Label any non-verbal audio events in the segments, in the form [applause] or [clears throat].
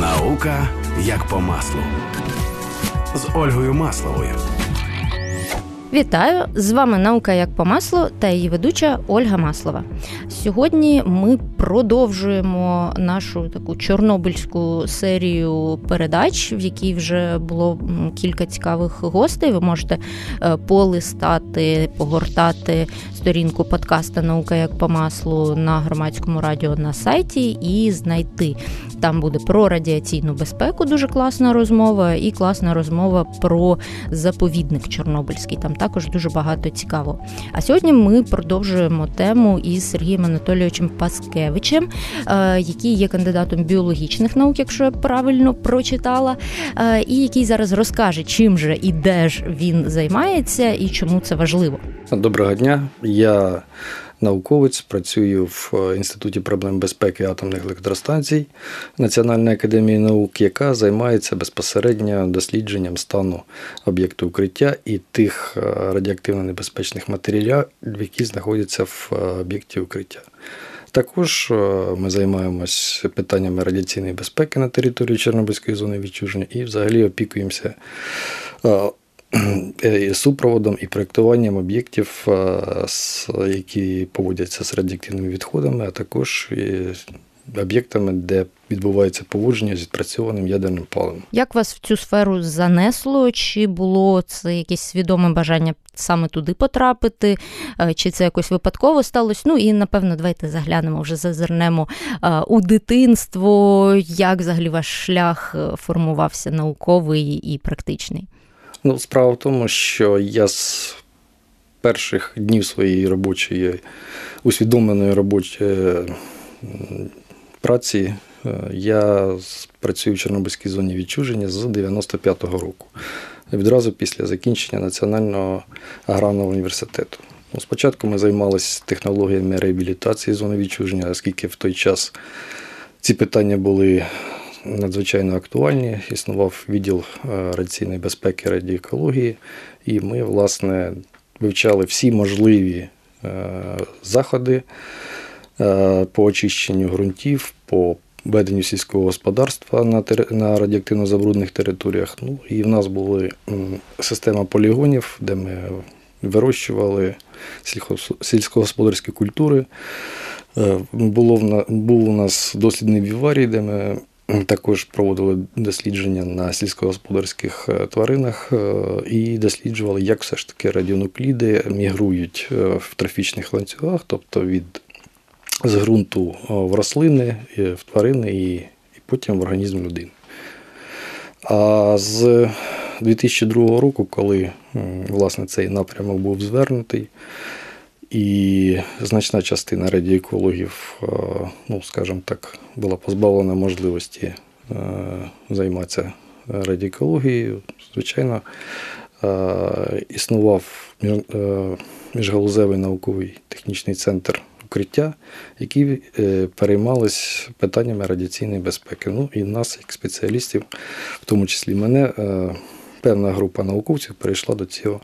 Наука як по маслу з Ольгою Масловою. Вітаю! З вами наука як по маслу та її ведуча Ольга Маслова. Сьогодні ми продовжуємо нашу таку чорнобильську серію передач, в якій вже було кілька цікавих гостей. Ви можете е, полистати, погортати сторінку подкаста Наука як по маслу на громадському радіо на сайті і знайти. Там буде про радіаційну безпеку, дуже класна розмова, і класна розмова про заповідник Чорнобильський. Там також дуже багато цікаво. А сьогодні ми продовжуємо тему із Сергієм Анатолійовичем Паскевичем, е, який є кандидатом біологічних наук, якщо я правильно прочитала, е, і який зараз розкаже, чим же і де ж він займається і чому це важливо. Доброго дня. Я науковець, працюю в е, інституті проблем безпеки атомних електростанцій Національної академії наук, яка займається безпосередньо дослідженням стану об'єкту укриття і тих е, радіоактивно небезпечних матеріалів, які знаходяться в е, об'єкті укриття. Також ми займаємось питаннями радіаційної безпеки на території Чорнобильської зони відчуження і взагалі опікуємося супроводом і проєктуванням об'єктів, е, які поводяться з радіоактивними відходами, а також об'єктами, де відбувається поводження з відпрацьованим ядерним паливом. Як вас в цю сферу занесло? Чи було це якесь свідоме бажання саме туди потрапити, е, чи це якось випадково сталося? Ну і напевно, давайте заглянемо вже зазирнемо у дитинство, як взагалі ваш шлях формувався науковий і практичний. Ну, справа в тому, що я з перших днів своєї робочої, усвідомленої робочої праці е, я працюю в Чорнобильській зоні відчуження з 95-го року, відразу після закінчення Національного аграрного університету. Ну, Спочатку ми займалися технологіями реабілітації зони відчуження, оскільки в той час ці питання були надзвичайно актуальні. Існував відділ е, радіаційної безпеки радіоекології, і ми, власне, вивчали всі можливі е, заходи е, по очищенню ґрунтів, по веденню сільського господарства на радіоактивно забруднених територіях. Ну, І в нас була система полігонів, де ми вирощували сільськогосподарські культури. Було Був у нас дослідний віварій, де ми також проводили дослідження на сільськогосподарських е, тваринах е, і досліджували, як все ж таки радіонукліди мігрують е, в трофічних ланцюгах, тобто від з ґрунту в рослини, в тварини і, і потім в організм людини. А з 2002 року, коли власне цей напрямок був звернутий, і значна частина радіоекологів, е, ну скажімо так, була позбавлена можливості е, займатися радіоекологією. Звичайно, е, існував міжгалузевий науковий технічний центр укриття, які переймались питаннями радіаційної безпеки. Ну і нас, як спеціалістів, в тому числі мене, певна група науковців перейшла до цього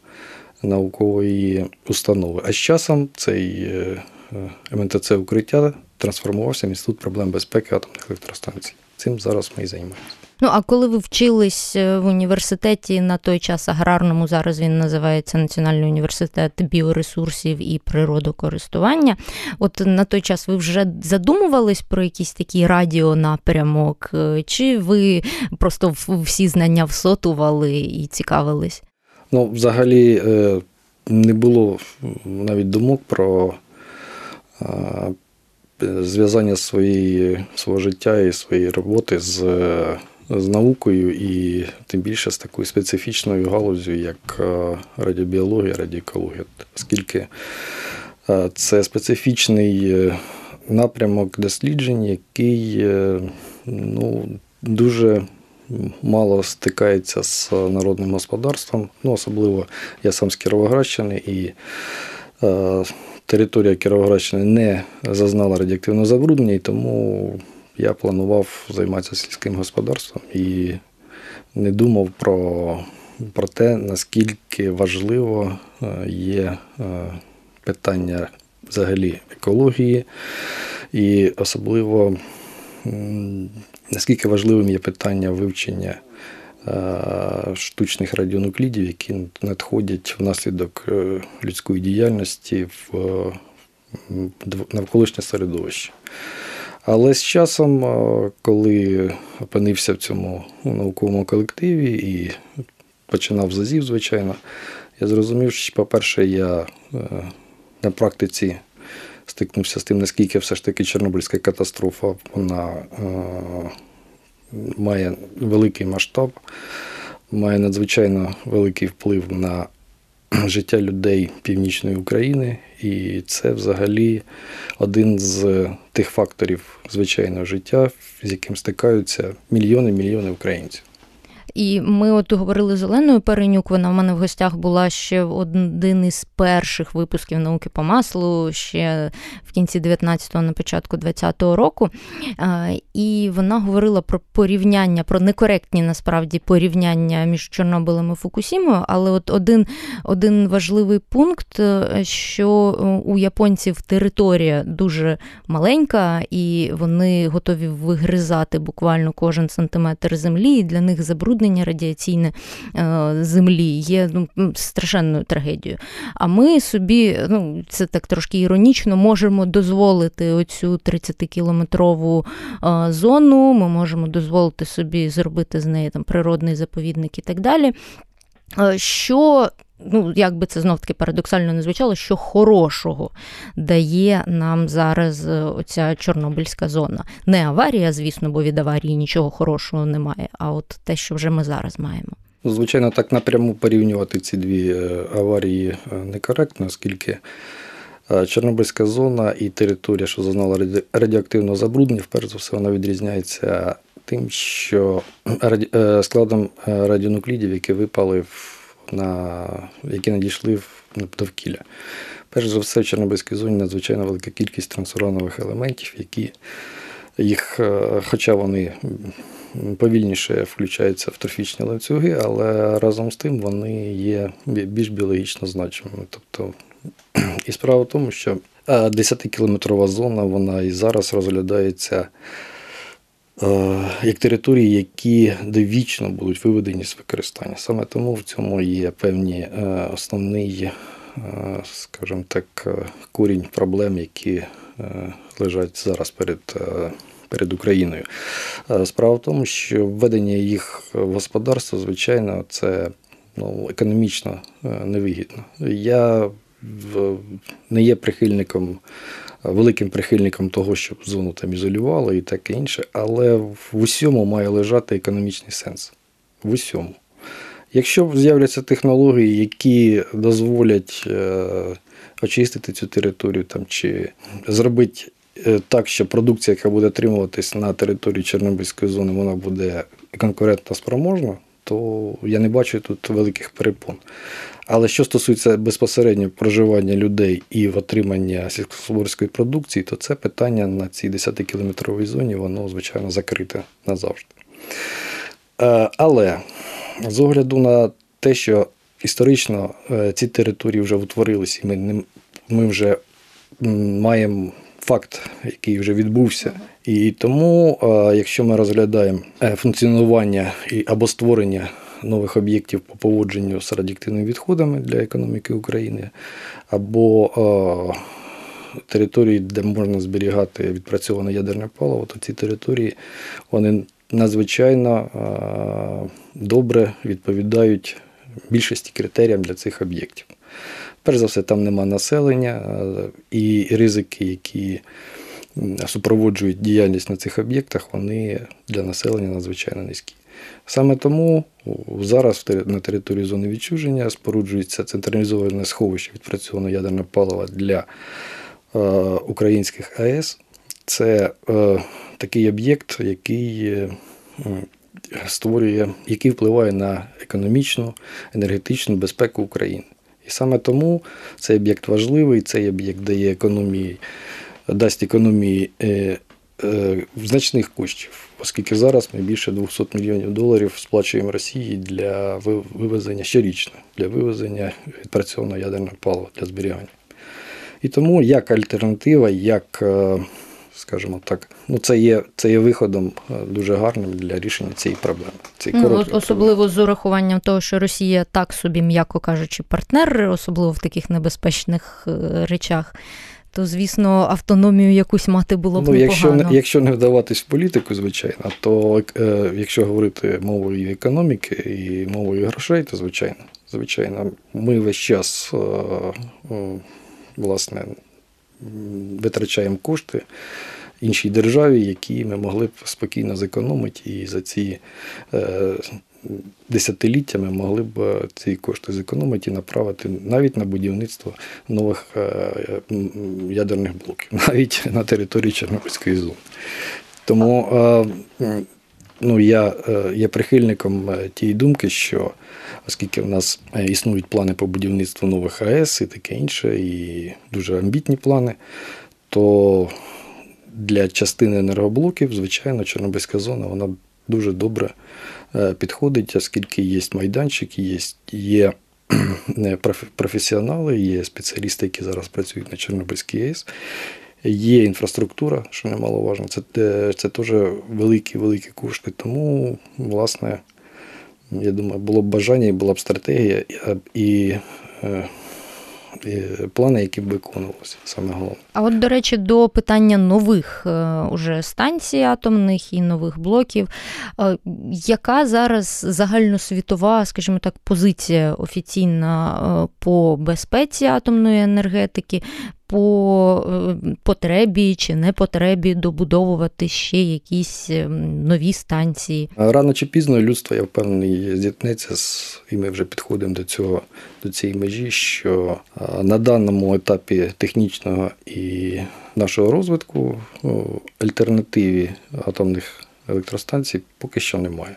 наукової установи. А з часом цей е, е, МНТЦ укриття трансформувався в інститут проблем безпеки атомних електростанцій. Цим зараз ми і займаємося. Ну а коли ви вчились е, в університеті на той час аграрному, зараз він називається Національний університет біоресурсів і природокористування. От на той час ви вже задумувались про якийсь такий радіонапрямок, чи ви просто всі знання всотували і цікавились? Ну, взагалі е, не було навіть думок про е, зв'язання своєї, свого життя і своєї роботи з з наукою і тим більше з такою специфічною галузю, як е, радіобіологія, радіоекологія, оскільки це специфічний напрямок досліджень, який ну, дуже мало стикається з народним господарством. Ну, Особливо я сам з Кіровоградщини і е, територія Кіровоградщини не зазнала радіоактивного забруднення, і тому я планував займатися сільським господарством і не думав про, про те, наскільки важливо е, є е, питання взагалі екології, і особливо наскільки важливим є питання вивчення штучних радіонуклідів, які надходять внаслідок людської діяльності в навколишнє середовище. Але з часом, коли опинився в цьому ну, науковому колективі і починав з АЗІВ, звичайно, я зрозумів, що, по-перше, я е, на практиці стикнувся з тим, наскільки все ж таки Чорнобильська катастрофа вона е, має великий масштаб, має надзвичайно великий вплив на життя людей Північної України, і це взагалі один з тих факторів звичайного життя, з яким стикаються мільйони мільйони українців. І ми от говорили з Оленою Перенюк, вона в мене в гостях була ще один із перших випусків науки по маслу, ще в кінці 19-го, на початку 20-го року. І вона говорила про порівняння, про некоректні насправді порівняння між Чорнобилем і Фукусімою. Але от один, один важливий пункт, е, що у японців територія дуже маленька, і вони готові вигризати буквально кожен сантиметр землі, і для них забруднення забруднення радіаційне е, землі є ну, страшенною трагедією. А ми собі, ну це так трошки іронічно, можемо дозволити оцю 30-кілометрову е, зону, ми можемо дозволити собі зробити з неї там природний заповідник і так далі. Е, що ну, як би це знов таки парадоксально не звучало, що хорошого дає нам зараз е, оця Чорнобильська зона. Не аварія, звісно, бо від аварії нічого хорошого немає, а от те, що вже ми зараз маємо. Звичайно, так напряму порівнювати ці дві е, аварії е, некоректно, оскільки Чорнобильська зона і територія, що зазнала радіоактивного забруднення, вперше за все, вона відрізняється тим, що складом радіонуклідів, які випали в на, які надійшли в довкілля. Перш за все, в Чорнобильській зоні надзвичайно велика кількість трансуранових елементів, які їх, е, хоча вони повільніше включаються в трофічні ланцюги, але разом з тим вони є більш біологічно значимими. Тобто, І справа в тому, що 10-кілометрова зона вона і зараз розглядається. Е, як території, які довічно будуть виведені з використання. Саме тому в цьому є певні е, основний, е, скажімо так, корінь проблем, які лежать зараз перед. Перед Україною. Справа в тому, що введення їх в господарство, звичайно, це ну, економічно невигідно. Я не є прихильником великим прихильником того, щоб зону там ізолювали і таке інше, але в усьому має лежати економічний сенс. В усьому. Якщо з'являться технології, які дозволять е, очистити цю територію там, чи зробити е, так, що продукція, яка буде отримуватись на території Чорнобильської зони, вона буде конкурентно спроможна, то я не бачу тут великих перепон. Але що стосується безпосередньо проживання людей і отримання сільськогосподарської продукції, то це питання на цій 10-кілометровій зоні, воно, звичайно, закрите назавжди. Е, але з огляду на те, що історично е, ці території вже утворилися, і ми, ми вже маємо факт, який вже відбувся. І тому, е, якщо ми розглядаємо функціонування або створення нових об'єктів по поводженню з радіоактивними відходами для економіки України, або е, території, де можна зберігати відпрацьоване ядерне паливо, то ці території вони надзвичайно е, добре відповідають більшості критеріям для цих об'єктів. Перш за все, там нема населення е, і ризики, які супроводжують діяльність на цих об'єктах, вони для населення надзвичайно низькі. Саме тому зараз на території зони відчуження споруджується централізоване сховище відпрацьованого ядерного палива для е, українських АЕС. Це е, такий об'єкт, який е, створює, який впливає на економічну, енергетичну безпеку України. І саме тому цей об'єкт важливий, цей об'єкт дає економії, дасть економії значних коштів, оскільки зараз ми більше 200 мільйонів доларів сплачуємо Росії для вивезення щорічно, для вивезення відпрацьованого ядерного палива для зберігання. І тому як альтернатива, як е, скажімо так. Ну, це є, це є виходом е, дуже гарним для рішення цієї проблеми. Цієї Ну, особливо з урахуванням того, що Росія так собі, м'яко кажучи, партнер, особливо в таких небезпечних е, речах. То, звісно, автономію якусь мати було б Ну, якщо, непогано. не- якщо не вдаватись в політику, звичайно, то е, якщо говорити мовою економіки і мовою грошей, то звичайно, звичайно, ми весь час е, е, власне витрачаємо кошти іншій державі, які ми могли б спокійно зекономити, і за ці е, десятиліття ми могли б е, ці кошти зекономити і направити навіть на будівництво нових е, ядерних блоків, [laughs] навіть на території Чорнобильської зони. Тому е, ну, я є прихильником тієї думки, що оскільки в нас існують плани по будівництву нових АЕС і таке інше, і дуже амбітні плани, то для частини енергоблоків, звичайно, Чорнобильська зона вона дуже добре е, підходить, оскільки є майданчики, є, є е, професіонали, є спеціалісти, які зараз працюють на Чорнобильській АЕС. Є інфраструктура, що немаловажно. Це, е, це теж великі великі кошти. Тому, власне, я думаю, було б бажання і була б стратегія і, і, і плани, які б виконувалися, саме головне. А от, до речі, до питання нових е, уже станцій атомних і нових блоків. Е, Яка зараз загальносвітова, скажімо так, позиція офіційна е, по безпеці атомної енергетики, по потребі чи не потребі добудовувати ще якісь нові станції? Рано чи пізно людство, я впевнений, зіткнеться з, і ми вже підходимо до цього, до цієї межі, що на даному етапі технічного і нашого розвитку о, альтернативі атомних електростанцій поки що немає.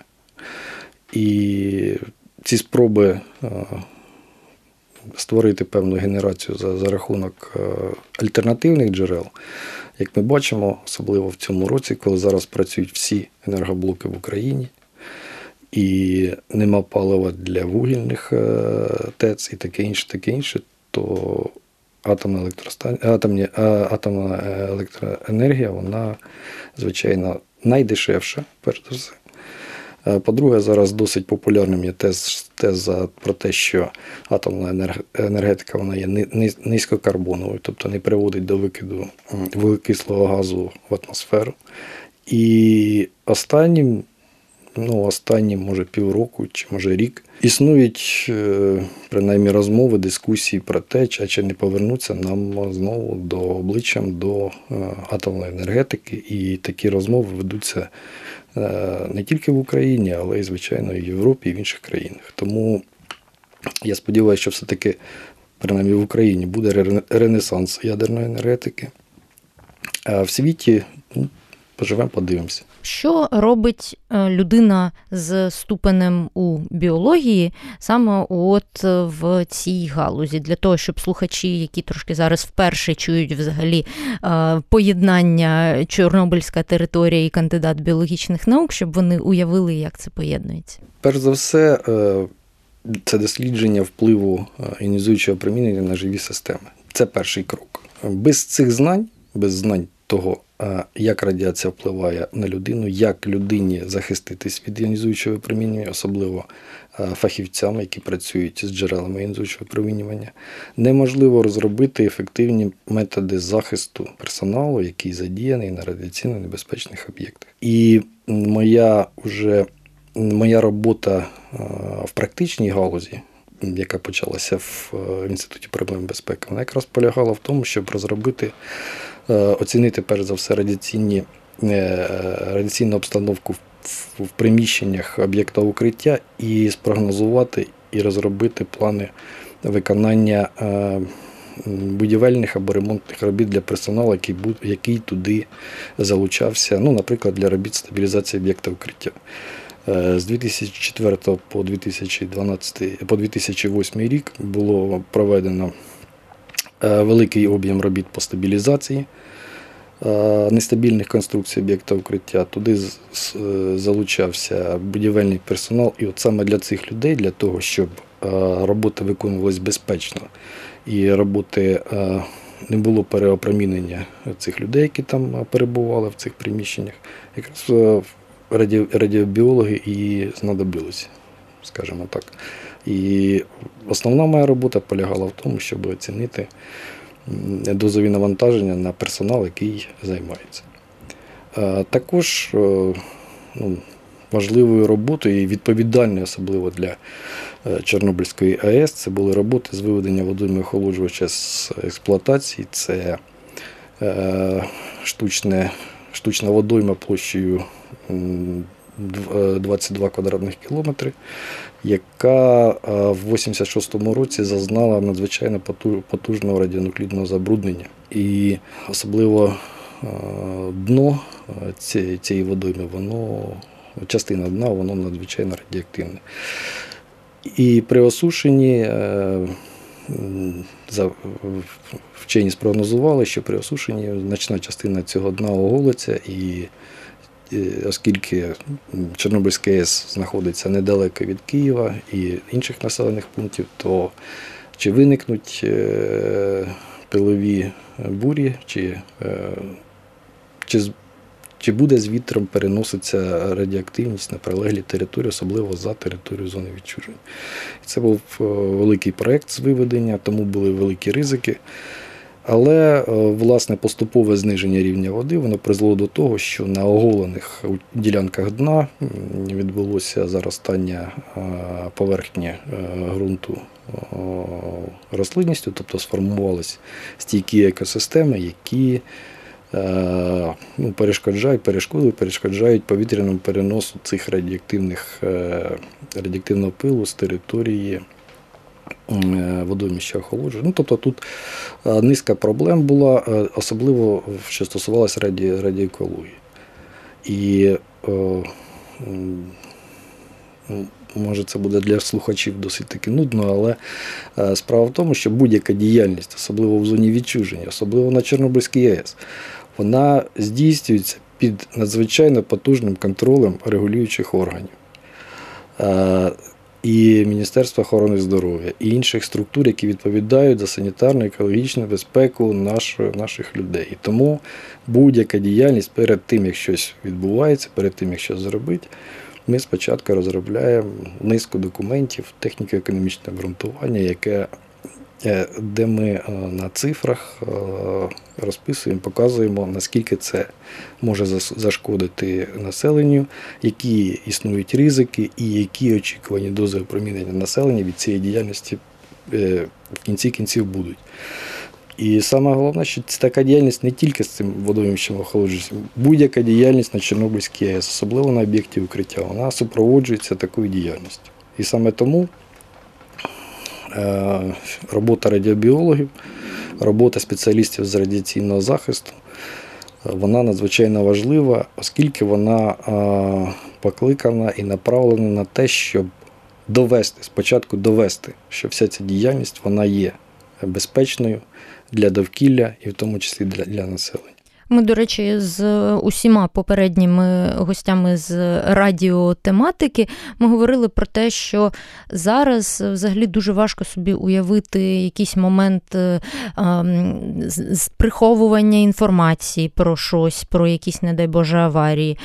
І ці спроби створити певну генерацію за, за рахунок е, альтернативних джерел, як ми бачимо, особливо в цьому році, коли зараз працюють всі енергоблоки в Україні, і нема палива для вугільних е, ТЕЦ і таке інше, таке інше, то атомна, електростан... атомні... атомна електроенергія, вона, звичайно, найдешевша, перш за все. Е, По-друге, зараз досить популярним є тез, теза про те, що атомна енергетика вона є ни- ни- низькокарбоновою, тобто не приводить до викиду вуглекислого газу в атмосферу. І останнім, ну, останнім, може, півроку чи може рік, існують е, принаймні розмови, дискусії про те, чи, не повернуться нам знову до обличчям до е, атомної енергетики. І такі розмови ведуться е, не тільки в Україні, але й, звичайно, і в Європі, і в інших країнах. Тому я сподіваюся, що все-таки, принаймні в Україні, буде ренесанс ядерної енергетики. А в світі ну, поживемо, подивимося. Що робить е, людина з ступенем у біології саме от е, в цій галузі, для того, щоб слухачі, які трошки зараз вперше чують взагалі е, поєднання Чорнобильська територія і кандидат біологічних наук, щоб вони уявили, як це поєднується? Перш за все, це дослідження впливу іонізуючого промінення на живі системи. Це перший крок. Без цих знань, без знань того, як радіація впливає на людину, як людині захиститись від іонізуючого випромінювання, особливо фахівцями, які працюють з джерелами іонізуючого випромінювання, неможливо розробити ефективні методи захисту персоналу, який задіяний на радіаційно небезпечних об'єктах. І моя вже моя робота в практичній галузі, яка почалася в інституті проблем безпеки, вона якраз полягала в тому, щоб розробити, оцінити перш за все радіаційні, е, радіаційну обстановку в, приміщеннях об'єкта укриття і спрогнозувати і розробити плани виконання. е, Будівельних або ремонтних робіт для персоналу, який який туди залучався, ну, наприклад, для робіт стабілізації об'єкта укриття. Е, З 2004 по 2012 по 2008 рік було проведено е, великий об'єм робіт по стабілізації е, нестабільних конструкцій об'єкта укриття. Туди е, залучався будівельний персонал. І от саме для цих людей, для того, щоб е, роботи виконувалися безпечно і роботи е, не було переопромінення цих людей, які там перебували в цих приміщеннях. Якраз радіобіологи і знадобилися, скажімо так. І основна моя робота полягала в тому, щоб оцінити дозові навантаження на персонал, який займається. Також ну, важливою роботою і відповідальною, особливо для е, Чорнобильської АЕС, це були роботи з виведення водойми охолоджувача з експлуатації. Це е, штучне, штучна водойма площею 22 квадратних кілометри, яка в 86-му році зазнала надзвичайно потужного радіонуклідного забруднення. І особливо дно цієї водойми, воно частина дна, воно надзвичайно радіоактивне. І при осушенні е, вчені спрогнозували, що при осушенні значна частина цього дна оголиться, і оскільки Чорнобильська АЕС знаходиться недалеко від Києва і інших населених пунктів, то чи виникнуть е, пилові бурі, чи, е, чи чи буде з вітром переноситься радіоактивність на прилеглі території, особливо за територію зони відчуження. Це був е, великий проєкт з виведення, тому були великі ризики. Але е, власне поступове зниження рівня води воно призвело до того, що на оголених ділянках дна відбулося заростання е, поверхні ґрунту рослинністю, тобто сформувалися стійкі екосистеми, які Е, ну, перешкоджають, перешкодили, перешкоджають повітряному переносу цих радіоактивних е, радіоактивного пилу з території е, водойміща охолодження. Ну, Тобто тут низка проблем була, особливо що стосувалося раді, радіоекології. І Може, це буде для слухачів досить таки нудно, але справа в тому, що будь-яка діяльність, особливо в зоні відчуження, особливо на Чорнобильській АЕС, вона здійснюється під надзвичайно потужним контролем регулюючих органів. І Міністерства охорони здоров'я, і інших структур, які відповідають за санітарну екологічну безпеку наших людей. І тому будь-яка діяльність перед тим, як щось відбувається, перед тим, як щось зробити, ми спочатку розробляємо низку документів, техніко-економічне обґрунтування, яке де ми е, на цифрах е, розписуємо, показуємо, наскільки це може зашкодити населенню, які існують ризики і які очікувані дози опромінення населення від цієї діяльності в кінці кінців будуть. І саме головне, що така діяльність не тільки з цим водоймищем охолоджується, будь-яка діяльність на Чорнобильській АЕС, особливо на об'єкті укриття, вона супроводжується такою діяльністю. І саме тому Е, робота радіобіологів, робота спеціалістів з радіаційного захисту. Е, вона надзвичайно важлива, оскільки вона е, покликана і направлена на те, щоб довести, спочатку довести, що вся ця діяльність вона є безпечною для довкілля і в тому числі для населення. Ми, до речі, з усіма попередніми гостями з радіотематики ми говорили про те, що зараз взагалі дуже важко собі уявити якийсь момент е, приховування інформації про щось, про якісь, не дай Боже, аварії.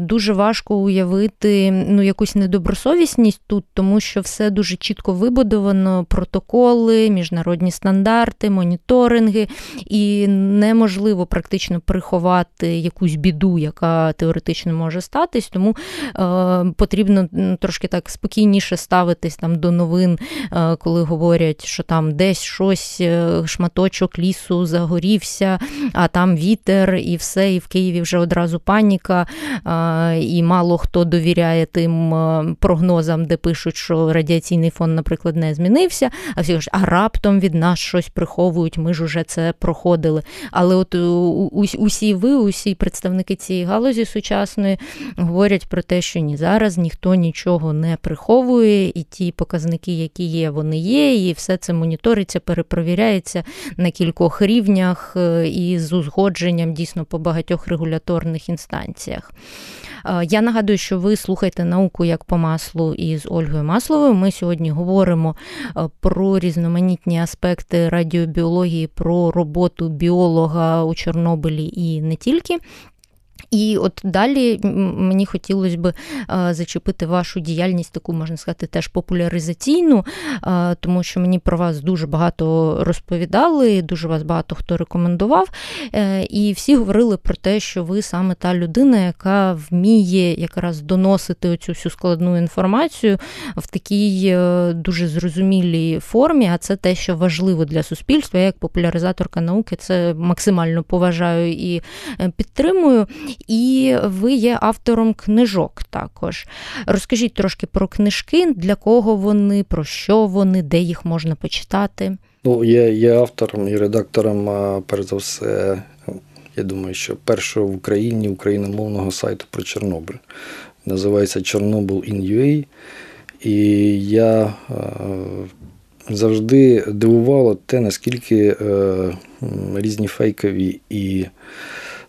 Дуже важко уявити ну, якусь недобросовісність тут, тому що все дуже чітко вибудовано, протоколи, міжнародні стандарти, моніторинги, і неможливо практично приховати якусь біду, яка теоретично може статись, тому е, потрібно трошки так спокійніше ставитись там до новин, е, коли говорять, що там десь щось, е, шматочок лісу загорівся, а там вітер, і все, і в Києві вже одразу паніка, е, і мало хто довіряє тим е, прогнозам, де пишуть, що радіаційний фон, наприклад, не змінився. А всі кажуть, а раптом від нас щось приховують, ми ж уже це проходили. Але от у усі ви, усі представники цієї галузі сучасної говорять про те, що ні зараз ніхто нічого не приховує, і ті показники, які є, вони є, і все це моніториться, перепровіряється на кількох рівнях е, і з узгодженням дійсно по багатьох регуляторних інстанціях. Е, я нагадую, що ви слухаєте науку як по маслу із Ольгою Масловою. Ми сьогодні говоримо е, про різноманітні аспекти радіобіології, про роботу біолога у Чорнобилі і не тільки. І от далі мені хотілося б зачепити вашу діяльність, таку можна сказати, теж популяризаційну, тому що мені про вас дуже багато розповідали, дуже вас багато хто рекомендував. Е, і всі говорили про те, що ви саме та людина, яка вміє якраз доносити оцю всю складну інформацію в такій е, дуже зрозумілій формі. А це те, що важливо для суспільства. Я як популяризаторка науки це максимально поважаю і е, підтримую і ви є автором книжок також. Розкажіть трошки про книжки, для кого вони, про що вони, де їх можна почитати. Ну, я є автором і редактором, перш за все, я думаю, що першого в Україні україномовного сайту про Чорнобиль. Називається Чорнобиль in UA. І я завжди дивувало те, наскільки е, різні фейкові і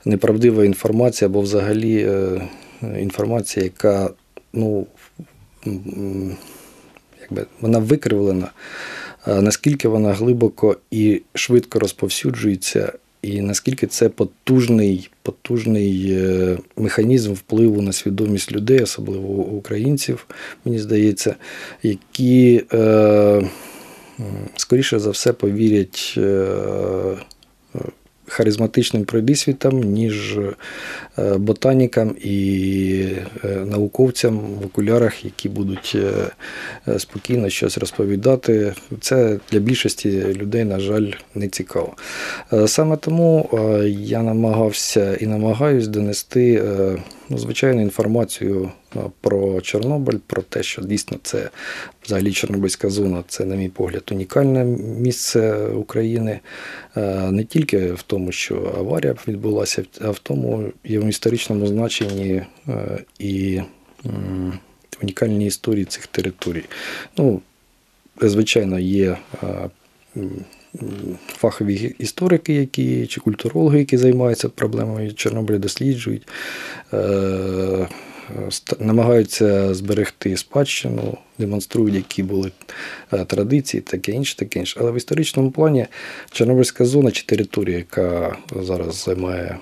неправдива інформація, або взагалі е, інформація, яка ну, якби вона викривлена, наскільки вона глибоко і швидко розповсюджується, і наскільки це потужний потужний е, механізм впливу на свідомість людей, особливо українців, мені здається, які е, скоріше за все повірять харизматичним пройдисвітам, ніж е, ботанікам і е, науковцям в окулярах, які будуть е, спокійно щось розповідати. Це для більшості людей, на жаль, не цікаво. Саме тому я намагався і намагаюсь донести ну, звичайну інформацію про Чорнобиль, про те, що дійсно це взагалі Чорнобильська зона, це, на мій погляд, унікальне місце України. Не тільки в тому, що аварія відбулася, а в тому і в історичному значенні і унікальні історії цих територій. Ну, Звичайно, є фахові історики, які чи культурологи, які займаються проблемами Чорнобиля, досліджують, е, намагаються зберегти спадщину, демонструють, які були е, традиції, таке інше, таке інше. Але в історичному плані Чорнобильська зона чи територія, яка зараз займає.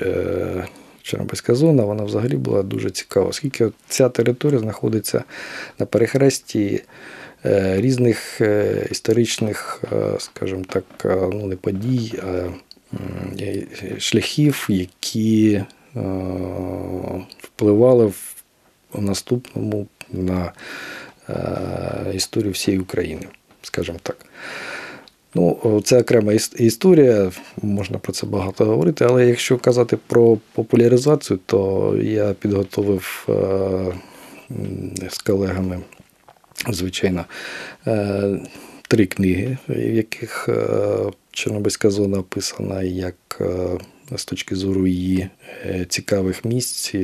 Е, Чорнобильська зона, вона взагалі була дуже цікава, оскільки ця територія знаходиться на перехресті Е, різних історичних, скажімо так, ну не подій, а шляхів, які впливали в наступному на історію всієї України, скажімо так. Ну, Це окрема історія, можна про це багато говорити, але якщо казати про популяризацію, то я підготовив з колегами звичайно, е, три книги, в яких е, Чорнобильська зона описана як е, з точки зору її цікавих місць,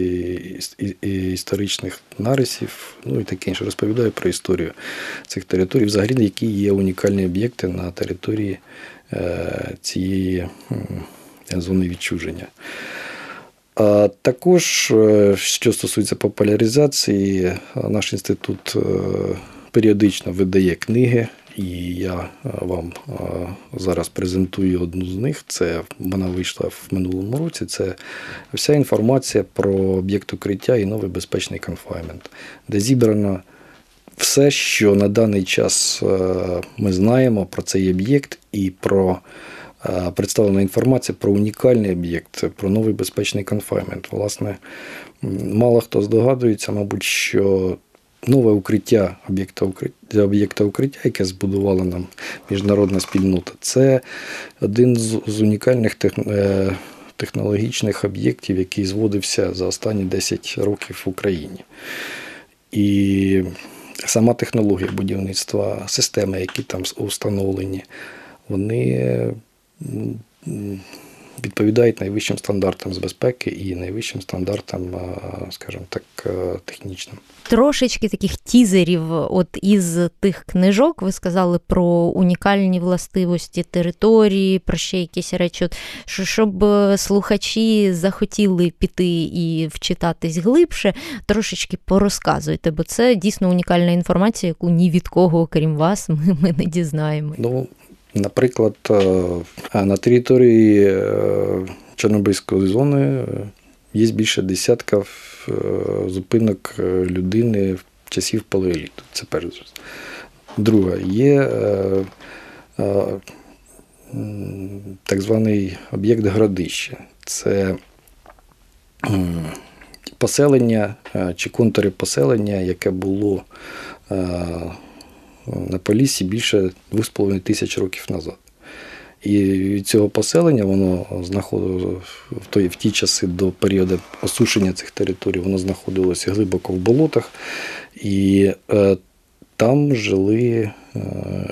історичних нарисів, ну і таке інше. Розповідаю про історію цих територій, взагалі, які є унікальні об'єкти на території цієї зони відчуження. А також, е, що стосується популяризації, наш інститут е, періодично видає книги, і я е, вам зараз презентую одну з них. Це вона вийшла в минулому році. Це вся інформація про об'єкт укриття і новий безпечний конфаймент, де зібрано все, що на даний час ми знаємо про цей об'єкт і про. Е, представлена інформація про унікальний об'єкт, про новий безпечний конфаймент. Власне, мало хто здогадується, мабуть, що нове укриття об'єкта укриття, об'єкта укриття, яке збудувала нам міжнародна спільнота, це один з унікальних е, технологічних об'єктів, який зводився за останні 10 років в Україні. І сама технологія будівництва, системи, які там установлені, вони відповідають найвищим стандартам з безпеки і найвищим стандартам, скажімо так, технічним. Трошечки таких тізерів, от із тих книжок, ви сказали про унікальні властивості території, про ще якісь речі, от, щоб слухачі захотіли піти і вчитатись глибше, трошечки порозказуйте, бо це дійсно унікальна інформація, яку ні від кого, окрім вас, [laughs] ми, ми не дізнаємо. Ну, Наприклад, е, на території е, Чорнобильської зони е, є більше десятка зупинок людини в часів палеоліту. Це перше. Друге, є так званий об'єкт Градище. Це поселення чи контури поселення, яке було на Поліссі більше 2,5 тисяч років назад. І від цього поселення воно знаходилося в той, в ті часи до періоду осушення цих територій, воно знаходилося глибоко в болотах, і е, там жили е,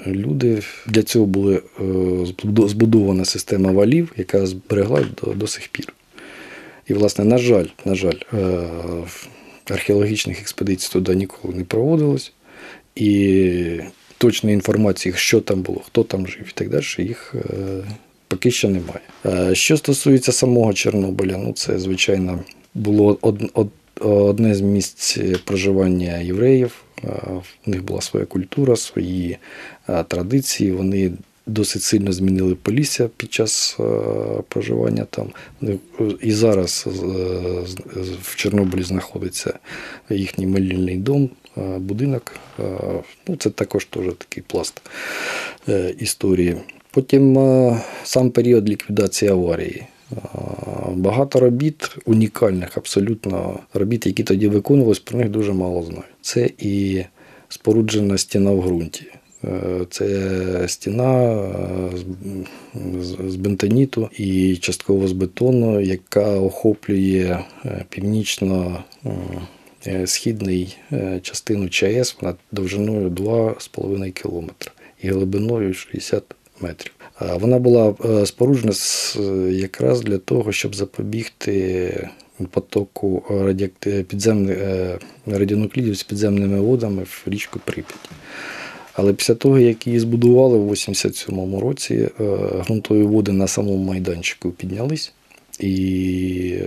люди. Для цього була е, збудована система валів, яка зберегла до, до сих пір. І, власне, на жаль, на жаль, е, археологічних експедицій туди ніколи не проводилось і точної інформації, що там було, хто там жив і так далі, їх е, поки що немає. Е, що стосується самого Чорнобиля, ну це, звичайно, було одне з місць проживання євреїв. Е, в них була своя культура, свої традиції. Вони досить сильно змінили Полісся під час проживання там. І зараз в Чорнобилі знаходиться їхній молільний дом, будинок. Е, ну, Це також теж такий пласт е, історії. Потім сам період ліквідації аварії. Багато робіт, унікальних абсолютно робіт, які тоді виконувалися, про них дуже мало знають. Це і споруджена стіна в ґрунті. Це стіна з бентоніту і частково з бетону, яка охоплює північно Е, східний е, частину ЧАЕС вона довжиною 2,5 км і глибиною 60 метрів. Вона була е, споруджена якраз для того, щоб запобігти потоку підземних радіонуклідів з підземними водами в річку Прип'ять. Але після того, як її збудували в 87-му році, ґрунтові води на самому майданчику піднялись, і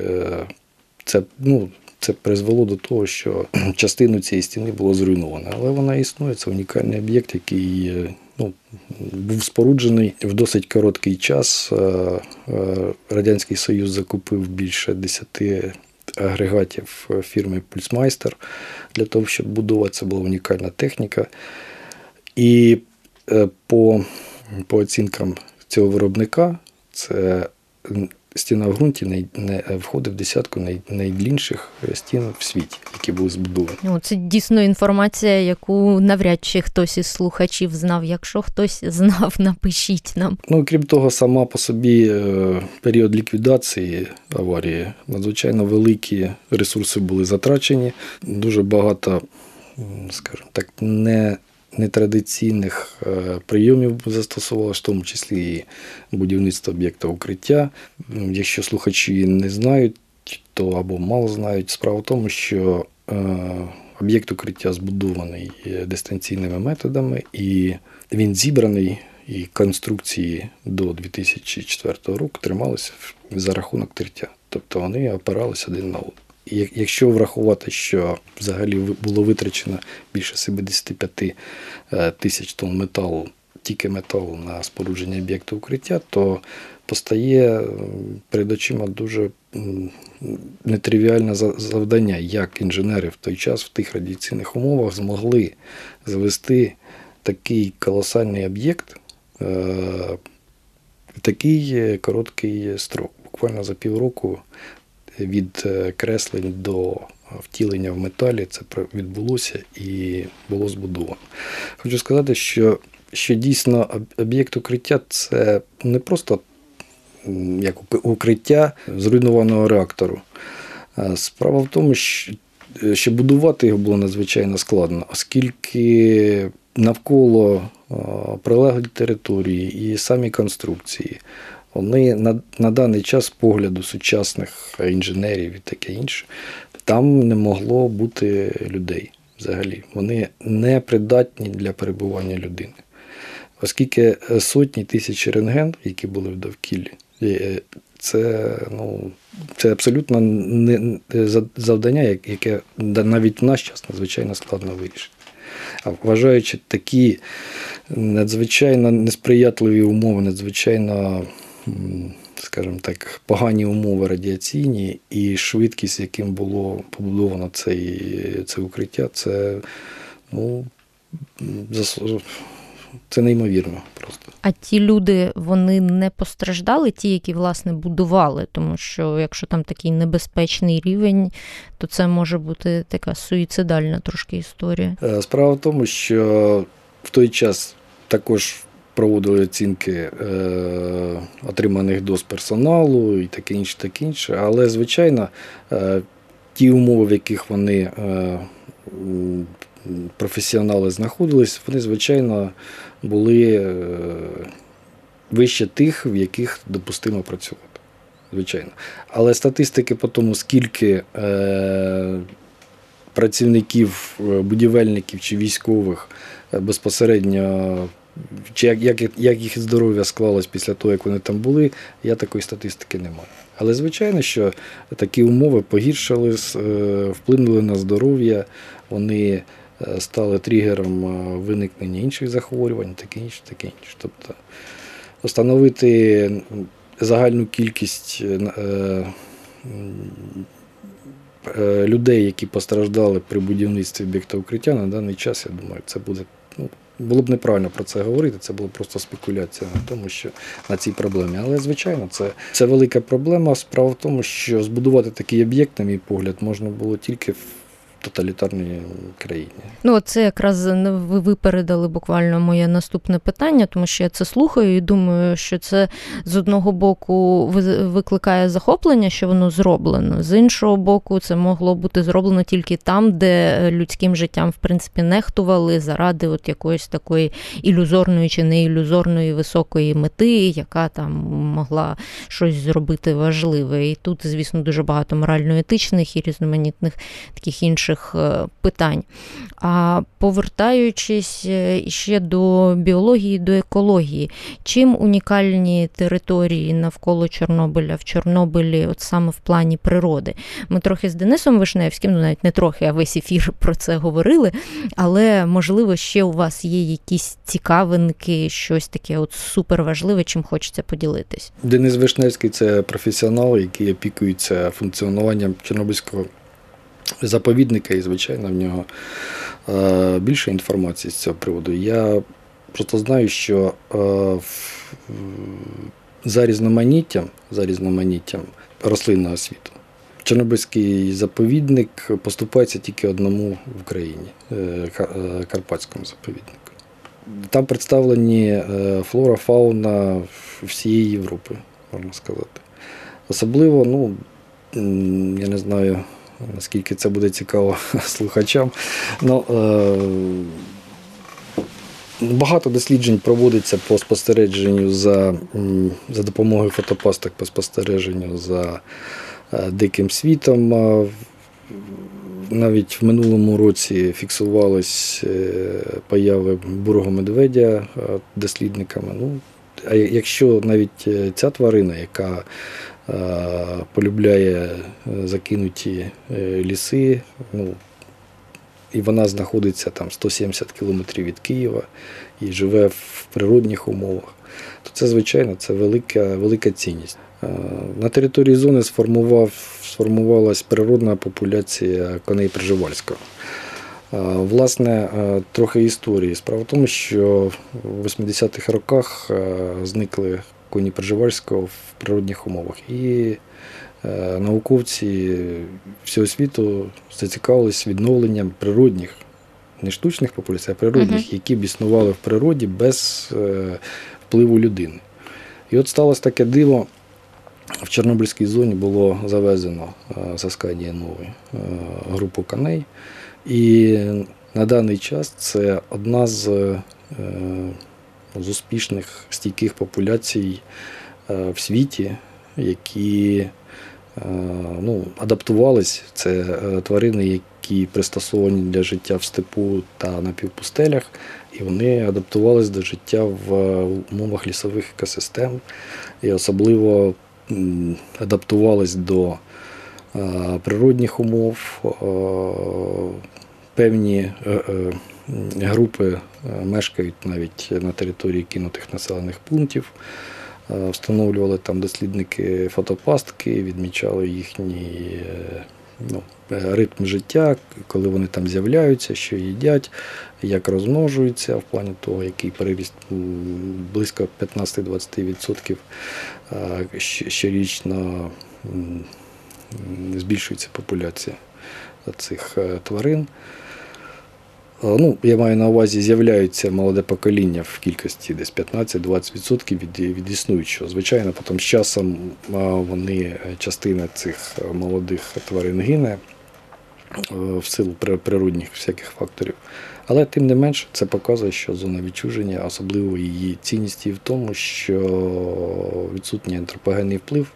це ну, це призвело до того, що [clears throat] частину цієї стіни було зруйновано. Але вона існує, це унікальний об'єкт, який ну, був споруджений в досить короткий час. Е, е, Радянський Союз закупив більше 10 агрегатів фірми Пульсмайстер для того, щоб будувати. Це була унікальна техніка. І е, по, по оцінкам цього виробника, це стіна в ґрунті не, не входить в десятку най, найдлінших стін в світі, які були збудовані. Ну, Це дійсно інформація, яку навряд чи хтось із слухачів знав. Якщо хтось знав, [laughs] напишіть нам. Ну крім того, сама по собі е, період ліквідації аварії надзвичайно великі ресурси були затрачені. Дуже багато, скажімо так, не нетрадиційних е, прийомів застосувалося, в тому числі і будівництво об'єкта укриття. Якщо слухачі не знають, то або мало знають, справа в тому, що е, об'єкт укриття збудований дистанційними методами, і він зібраний. І конструкції до 2004 року трималися за рахунок тертя. Тобто вони опиралися один на один. Якщо врахувати, що взагалі було витрачено більше 75 е, тисяч тонн металу, тільки металу на спорудження об'єкту укриття, то постає перед очима дуже нетривіальне завдання, як інженери в той час в тих радіаційних умовах змогли завести такий колосальний об'єкт е, в такий короткий строк. Буквально за півроку від е, креслень до втілення в металі це відбулося і було збудовано. Хочу сказати, що що дійсно об'єкт укриття це не просто як укриття зруйнованого реактору. Справа в тому, що що будувати його було надзвичайно складно, оскільки навколо прилеглі території і самі конструкції Вони на, на даний час погляду сучасних інженерів і таке інше, там не могло бути людей взагалі. Вони не придатні для перебування людини. Оскільки е, сотні тисяч рентген, які були в довкіллі, е, це ну, це абсолютно не завдання, яке навіть в наш час надзвичайно складно вирішити. А вважаючи такі надзвичайно несприятливі умови, надзвичайно, скажімо так, погані умови радіаційні і швидкість, яким було побудовано цей, це укриття, це ну, це неймовірно просто. А ті люди вони не постраждали, ті, які власне будували, тому що якщо там такий небезпечний рівень, то це може бути така суїцидальна трошки історія. Е, справа в тому, що в той час також проводили оцінки е, отриманих доз персоналу і таке інше, таке інше. Але, звичайно, е, ті умови, в яких вони. Е, Професіонали знаходились, вони, звичайно, були вище тих, в яких допустимо працювати. Звичайно. Але статистики по тому, скільки працівників, будівельників чи військових безпосередньо, чи як, як, як їх здоров'я склалось після того, як вони там були, я такої статистики не маю. Але звичайно, що такі умови погіршили, вплинули на здоров'я, вони Е, стали тригером е, виникнення інших захворювань, таке інше, таке інше. Тобто встановити загальну кількість е, людей, які постраждали при будівництві об'єкта укриття, на даний час, я думаю, це буде. Було б неправильно про це говорити, це було просто спекуляція на тому, що на цій проблемі. Але, звичайно, це це велика проблема. Справа в тому, що збудувати такий об'єкт, на мій погляд, можна було тільки в тоталітарній країні. Ну, це якраз ви випередили буквально моє наступне питання, тому що я це слухаю і думаю, що це з одного боку викликає захоплення, що воно зроблено. З іншого боку, це могло бути зроблено тільки там, де людським життям в принципі нехтували заради от якоїсь такої ілюзорної чи не ілюзорної високої мети, яка там могла щось зробити важливе. І тут, звісно, дуже багато морально-етичних і різноманітних таких інших інших е, питань. А повертаючись е, ще до біології, до екології, чим унікальні території навколо Чорнобиля в Чорнобилі, от саме в плані природи? Ми трохи з Денисом Вишневським, ну навіть не трохи, а весь ефір [laughs] про це говорили. Але можливо, ще у вас є якісь цікавинки, щось таке от суперважливе, чим хочеться поділитись. Денис Вишневський це професіонал, який опікується функціонуванням Чорнобильського заповідника, і, звичайно, в нього е, більше інформації з цього приводу. Я просто знаю, що е, за різноманіттям, за різноманіттям рослинного світу. Чорнобильський заповідник поступається тільки одному в Україні е, Карпатському заповіднику. Там представлені флора, фауна всієї Європи, можна сказати. Особливо, ну, я не знаю, наскільки це буде цікаво [laughs] слухачам. Ну, е, Багато досліджень проводиться по спостереженню за за допомогою фотопасток по спостереженню за е, диким світом. Навіть в минулому році фіксувались е, появи бурого медведя дослідниками. Ну, А якщо навіть ця тварина, яка полюбляє е, закинуті е, ліси. Ну, І вона знаходиться там 170 кілометрів від Києва і живе в природних умовах. То це, звичайно, це велика велика цінність. На території зони сформував, сформувалась природна популяція коней Приживальського. Власне, трохи історії. Справа в тому, що в 80-х роках зникли коні Пржевальського в природних умовах. І е, науковці всього світу зацікавились відновленням природних, не штучних популяцій, а природних, uh які б існували в природі без е, впливу людини. І от сталося таке диво. В Чорнобильській зоні було завезено е, з Аскадії е, групу коней. І на даний час це одна з з успішних стійких популяцій в світі, які ну, адаптувались. Це тварини, які пристосовані для життя в степу та на півпустелях, і вони адаптувались до життя в умовах лісових екосистем і особливо адаптувались до природних умов. Певні групи мешкають навіть на території кинутих населених пунктів. Встановлювали там дослідники фотопастки, відмічали їхній е, ну, ритм життя, коли вони там з'являються, що їдять, як розмножуються, в плані того, який переріст близько 15-20% щорічно збільшується популяція цих е, тварин. Ну, Я маю на увазі, з'являються молоде покоління в кількості десь 15-20% від від існуючого. Звичайно, потім з часом вони, е, частина цих е, молодих тварин гине в силу природних всяких факторів. Але тим не менше це показує, що зона відчуження, особливо її цінність в тому, що відсутній антропогенний вплив,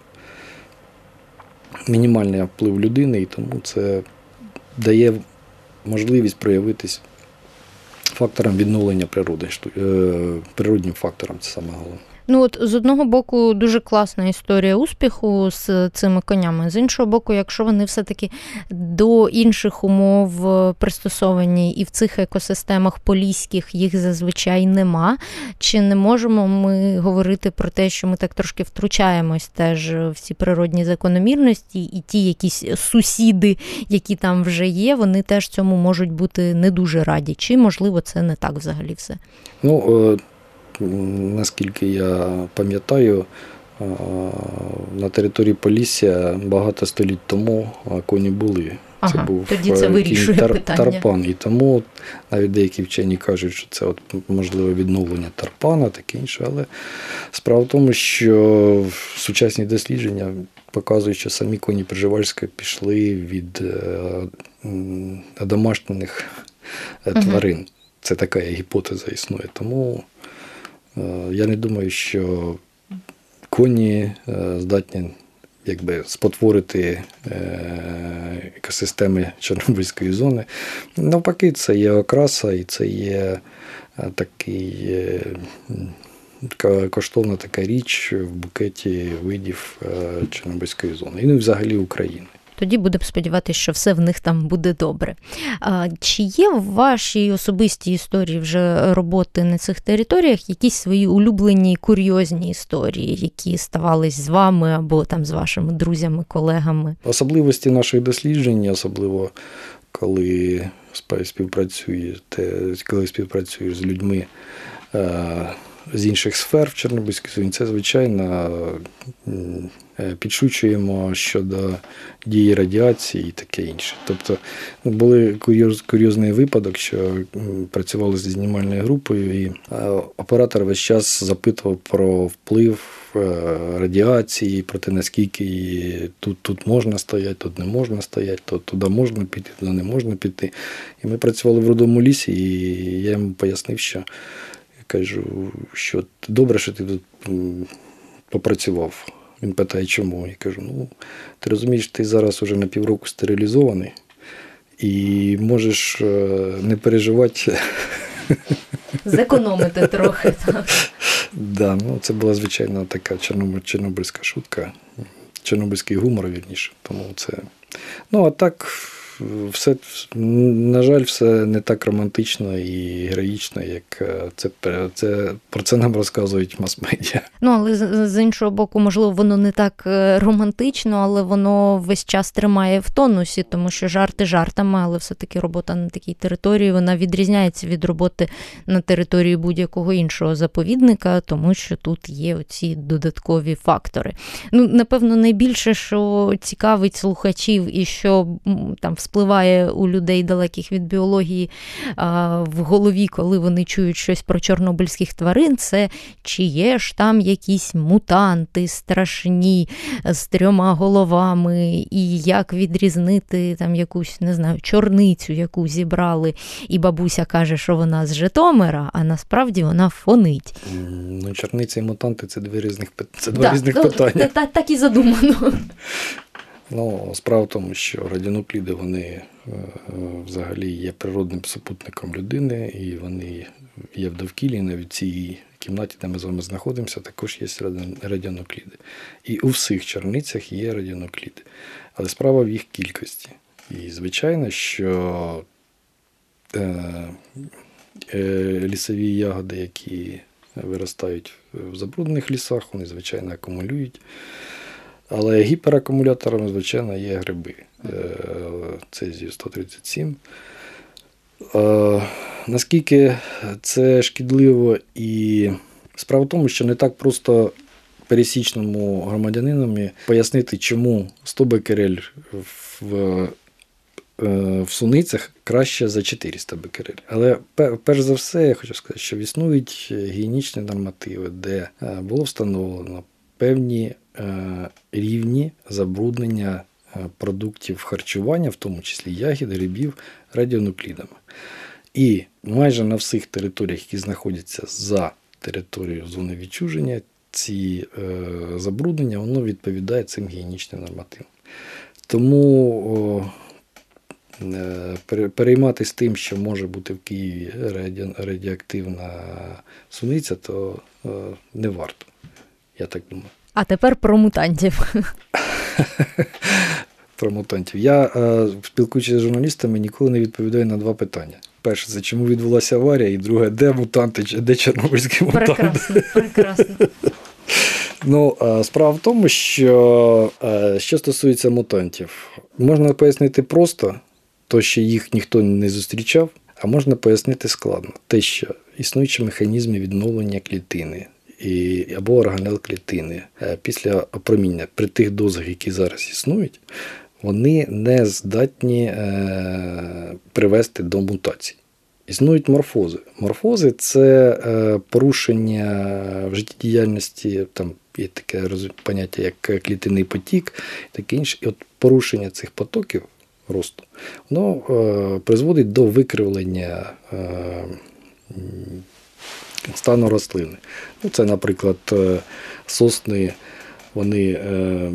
мінімальний вплив людини, і тому це дає можливість проявитись фактором відновлення природи, е, природнім фактором це саме головне. Ну от з одного боку дуже класна історія успіху з цими конями. З іншого боку, якщо вони все-таки до інших умов пристосовані і в цих екосистемах поліських їх зазвичай нема. Чи не можемо ми говорити про те, що ми так трошки втручаємось теж в ці природні закономірності, і ті якісь сусіди, які там вже є, вони теж цьому можуть бути не дуже раді. Чи можливо це не так взагалі все? Ну, е, наскільки я пам'ятаю, на території Полісся багато століть тому коні були. Ага, це був тоді це е, вирішує тар, питання. тарпан. І тому навіть деякі вчені кажуть, що це от можливе відновлення тарпана, таке інше. Але справа в тому, що сучасні дослідження показують, що самі коні Приживальська пішли від е, домашніх е, тварин. Угу. Це така гіпотеза існує. Тому я не думаю, що коні е, здатні якби, спотворити е, екосистеми Чорнобильської зони. Навпаки, це є окраса і це є такий. Коштовна така річ в букеті видів Чорнобильської зони і ну, взагалі України. Тоді будемо сподіватися, що все в них там буде добре. Чи є в вашій особистій історії вже роботи на цих територіях якісь свої улюблені курйозні історії, які ставались з вами або там з вашими друзями, колегами? Особливості наших досліджень, особливо коли співпрацюєте, коли співпрацюєш з людьми. З інших сфер в Чорнобильській зоні це звичайно Е, підшучуємо щодо дії радіації і таке інше. Тобто ну, були курйоз, курйозний випадок, що працювали зі знімальною групою, і е, оператор весь час запитував про вплив е, радіації, про те, наскільки тут тут можна стояти, тут не можна стояти, то туди можна піти, туди не можна піти. І ми працювали в родому лісі, і я йому пояснив, що кажу, що добре, що ти тут попрацював. Він питає, чому? Я кажу: ну, ти розумієш, ти зараз уже на півроку стерилізований і можеш е, не переживати. Зекономити трохи. [laughs] так. Да, ну Це була звичайно така чорнобильська шутка, чорнобильський гумор, вірніше. Тому це. Ну, а так все, на жаль, все не так романтично і героїчно, як е, це це про це нам розказують мас-медіа. Ну але з, з іншого боку, можливо, воно не так е, романтично, але воно весь час тримає в тонусі, тому що жарти жартами, але все-таки робота на такій території вона відрізняється від роботи на території будь-якого іншого заповідника, тому що тут є оці додаткові фактори. Ну, напевно, найбільше, що цікавить слухачів, і що там спливає у людей далеких від біології в голові, коли вони чують щось про чорнобильських тварин, це чи є ж там якісь мутанти страшні з трьома головами, і як відрізнити там якусь, не знаю, чорницю, яку зібрали, і бабуся каже, що вона з Житомира, а насправді вона фонить. Ну, Чорниці і мутанти це дві різних це два да, різних ну, питання. Так, так і задумано. [laughs] Ну, справа в тому, що радіонукліди вони е, взагалі є природним супутником людини, і вони є в довкіллі, навіть в цій кімнаті, де ми з вами знаходимося, також є радіонукліди. І у всіх чорницях є радіонукліди. Але справа в їх кількості. І, звичайно, що е, е, лісові ягоди, які виростають в забруднених лісах, вони, звичайно, акумулюють. Але гіперакумуляторами, звичайно, є гриби. Е, Цезію 137. Е, наскільки це шкідливо і справа в тому, що не так просто пересічному громадянинові пояснити, чому 100 бекерель в е, в суницях краще за 400 бекерель. Але перш за все, я хочу сказати, що існують гігієнічні нормативи, де було встановлено певні рівні забруднення е, продуктів харчування, в тому числі ягід, грибів, радіонуклідами. І майже на всіх територіях, які знаходяться за територією зони відчуження, ці е, забруднення воно відповідає цим гігієнічним нормативам. Тому перейматися тим, що може бути в Києві радіоактивна суниця, то не варто, я так думаю. А тепер про мутантів. [laughs] Про мутантів. Я, е, спілкуючись з журналістами, ніколи не відповідаю на два питання. Перше, це чому відбулася аварія, і друге, де мутанти, де чорнобильські мутанти. Прекрасно, прекрасно. [laughs] Ну, е, справа в тому, що е, що стосується мутантів, можна пояснити просто, то, що їх ніхто не зустрічав, а можна пояснити складно. Те, що існуючі механізми відновлення клітини, і, або органел клітини е, після опроміння при тих дозах, які зараз існують, вони не здатні е, привести до мутацій. Існують морфози. Морфози це е, порушення в життєдіяльності, там є таке поняття, як клітинний потік, таке інше. І от порушення цих потоків росту, воно призводить до викривлення стану рослини. Ну, Це, наприклад, е, сосни. Вони е,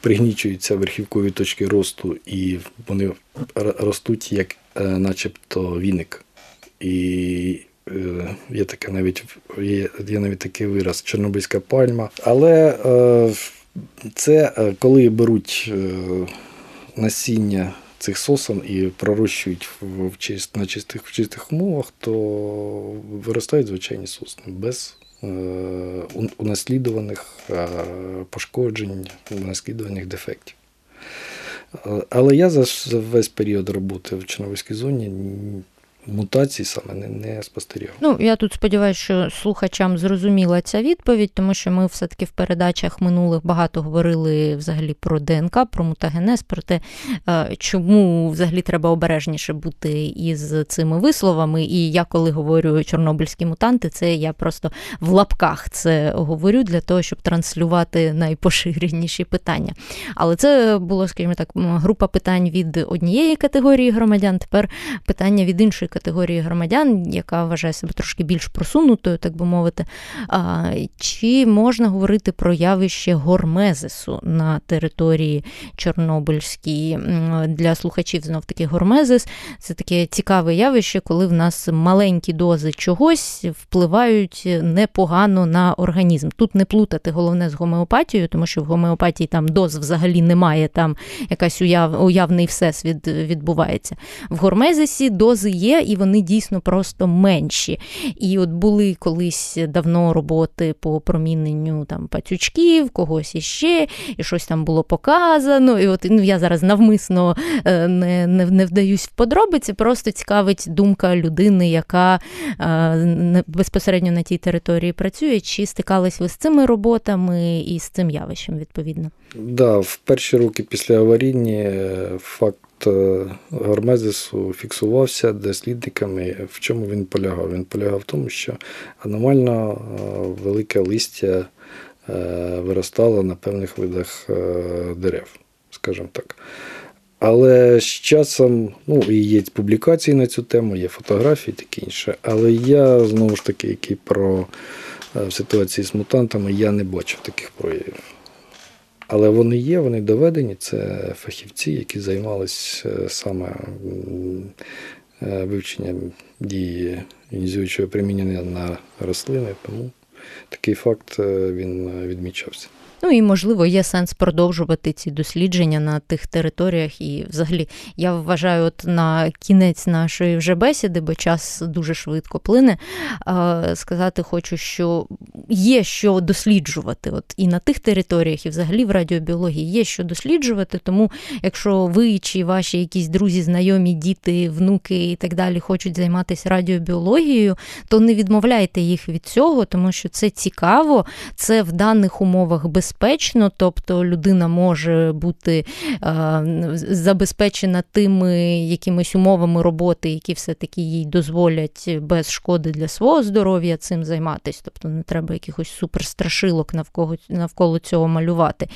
пригнічуються верхівкові точки росту, і вони ростуть як е, начебто віник. І є таке навіть є, є навіть такий вираз Чорнобильська пальма. Але це коли беруть насіння цих сосен і пророщують в чист, на чистих в чистих умовах, то виростають звичайні сосни без е, унаслідуваних е, пошкоджень, унаслідуваних дефектів. Але я за весь період роботи в Чорнобильській зоні мутацій саме не, не спостерігав. Ну я тут сподіваюся, що слухачам зрозуміла ця відповідь, тому що ми все-таки в передачах минулих багато говорили взагалі про ДНК, про мутагенез, про те, е, чому взагалі треба обережніше бути із цими висловами. І я, коли говорю чорнобильські мутанти, це я просто в лапках це говорю для того, щоб транслювати найпоширеніші питання. Але це було, скажімо так, група питань від однієї категорії громадян, тепер питання від іншої категорії громадян, яка вважає себе трошки більш просунутою, так би мовити. Чи можна говорити про явище гормезису на території Чорнобильській? Для слухачів знов таки гормезис це таке цікаве явище, коли в нас маленькі дози чогось впливають непогано на організм. Тут не плутати головне з гомеопатією, тому що в гомеопатії там доз взагалі немає, там якась уяв, уявний всесвіт відбувається. В гормезисі дози є, і вони дійсно просто менші. І от були колись давно роботи по проміненню там пацючків, когось іще, і щось там було показано. І от ну, я зараз навмисно е, не, не, не вдаюсь в подробиці, просто цікавить думка людини, яка е, безпосередньо на тій території працює, чи стикались ви з цими роботами і з цим явищем відповідно. Да, в перші роки після аварійні факт гормезису фіксувався дослідниками. В чому він полягав? Він полягав в тому, що аномально велике листя виростало на певних видах дерев, скажімо так. Але з часом, ну і є публікації на цю тему, є фотографії таке інше. Але я знову ж таки, який про в ситуації з мутантами, я не бачив таких проявів. Але вони є, вони доведені. Це фахівці, які займалися е, саме е, вивченням дії інізуючого примінення на рослини, тому такий факт е, він відмічався. Ну і можливо є сенс продовжувати ці дослідження на тих територіях. І, взагалі, я вважаю, от на кінець нашої вже бесіди, бо час дуже швидко плине. Сказати хочу, що є що досліджувати. От і на тих територіях, і взагалі в радіобіології є що досліджувати. Тому, якщо ви чи ваші якісь друзі, знайомі, діти, внуки і так далі хочуть займатися радіобіологією, то не відмовляйте їх від цього, тому що це цікаво, це в даних умовах безпечно безпечно, тобто людина може бути е, забезпечена тими якимись умовами роботи, які все-таки їй дозволять без шкоди для свого здоров'я цим займатися. Тобто не треба якихось суперстрашилок навколо, навколо цього малювати.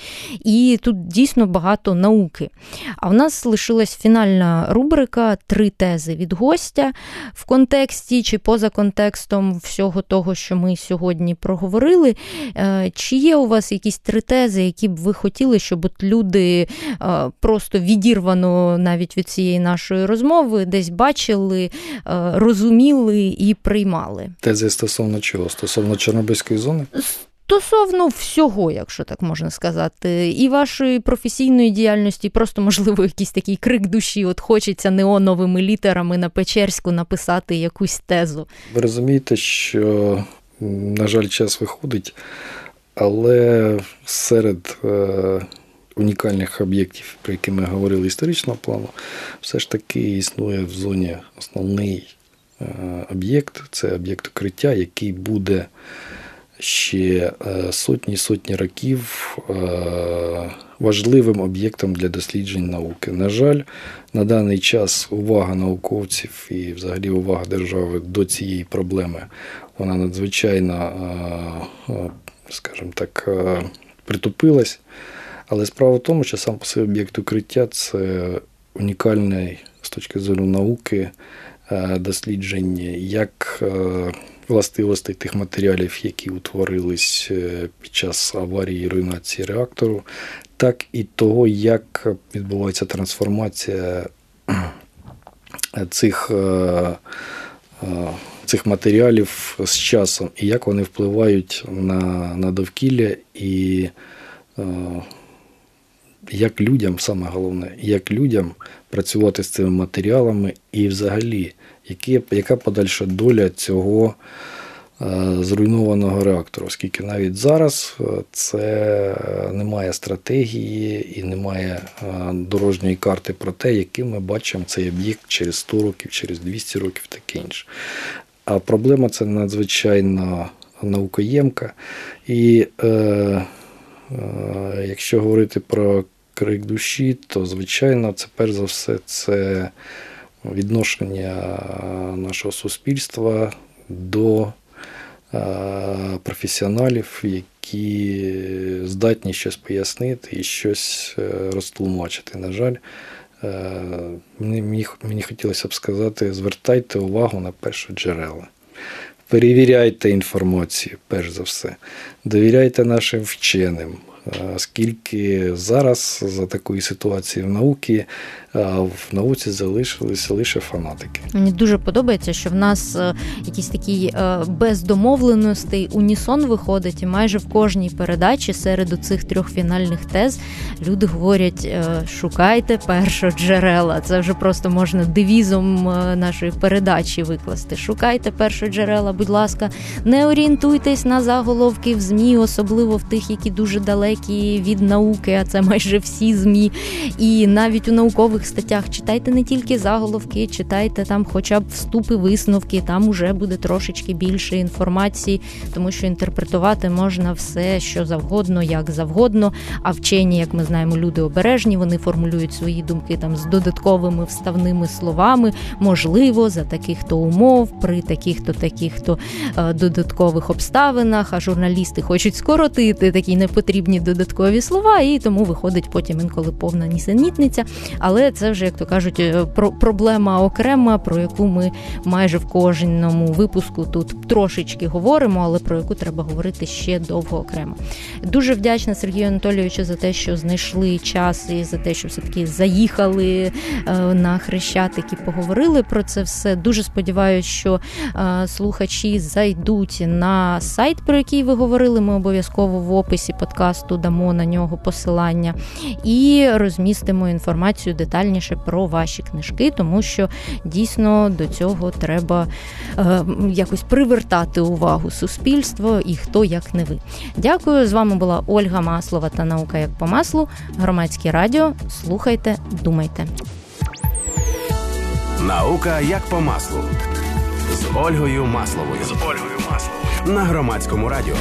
І тут дійсно багато науки. А в нас лишилась фінальна рубрика Три тези від гостя в контексті чи поза контекстом всього того, що ми сьогодні проговорили. Е, чи є у вас якісь три тези, які б ви хотіли, щоб от люди е, просто відірвано навіть від цієї нашої розмови десь бачили, е, розуміли і приймали. Тези стосовно чого? Стосовно Чорнобильської зони? Стосовно всього, якщо так можна сказати, і вашої професійної діяльності, просто, можливо, якийсь такий крик душі, от хочеться неоновими літерами на Печерську написати якусь тезу. Ви розумієте, що, на жаль, час виходить. Але серед е, унікальних об'єктів, про які ми говорили історичного плану, все ж таки існує в зоні основний е, об'єкт це об'єкт укриття, який буде ще е, сотні сотні років важливим об'єктом для досліджень науки. На жаль, на даний час увага науковців і, взагалі, увага держави до цієї проблеми вона надзвичайно скажімо так, е, притупилась. Але справа в тому, що сам по собі об'єкт укриття це унікальний з точки зору науки е, дослідження як е, властивостей тих матеріалів, які утворились під час аварії і руйнації реактору, так і того, як відбувається трансформація цих цих матеріалів з часом, і як вони впливають на на довкілля, і е, як людям, саме головне, як людям працювати з цими матеріалами, і взагалі, які, яка подальша доля цього. Е, зруйнованого реактору, оскільки навіть зараз е, це немає стратегії і немає е, дорожньої карти про те, яким ми бачимо цей об'єкт через 100 років, через 200 років таке інше. А проблема це надзвичайно наукоємка. І е, е, якщо говорити про крик душі, то звичайно це перш за все це відношення нашого суспільства до е, професіоналів, які здатні щось пояснити і щось е, розтлумачити. На жаль. Е, мені мені хотілося б сказати: звертайте увагу на перші джерела. Перевіряйте інформацію, перш за все, довіряйте нашим вченим, Оскільки зараз за такої ситуації в науці в науці залишилися лише фанатики. Мені дуже подобається, що в нас е, якийсь такий е, без домовленостей унісон виходить, і майже в кожній передачі серед цих трьох фінальних тез люди говорять: е, шукайте першоджерела. Це вже просто можна девізом нашої передачі викласти. Шукайте першоджерела, будь ласка, не орієнтуйтесь на заголовки в ЗМІ, особливо в тих, які дуже далекі від науки, а це майже всі змі. І навіть у наукових статтях читайте не тільки заголовки, читайте там, хоча б вступи, висновки. Там уже буде трошечки більше інформації, тому що інтерпретувати можна все, що завгодно, як завгодно. А вчені, як ми знаємо, люди обережні, вони формулюють свої думки там з додатковими вставними словами. Можливо, за таких то умов, при таких то таких то е, додаткових обставинах. А журналісти хочуть скоротити такі непотрібні додаткові слова, і тому виходить потім інколи повна нісенітниця. Але це вже, як то кажуть, е, про проблема окрема, про яку ми майже в кожному випуску тут трошечки говоримо, але про яку треба говорити ще довго окремо. Дуже вдячна Сергію Анатолійовичу за те, що знайшли час і за те, що все таки заїхали е, на хрещатик і поговорили про це все. Дуже сподіваюся, що е, слухачі зайдуть на сайт, про який ви говорили. Ми обов'язково в описі подкасту дамо на нього посилання і розмістимо інформацію детальніше про ваші книжки, тому що дійсно до цього треба е, якось привертати увагу суспільства і хто як не ви. Дякую. З вами була Ольга Маслова та наука як по маслу. Громадське радіо. Слухайте, думайте. Наука як по маслу з Ольгою Масловою. З Ольгою Масловою на громадському радіо.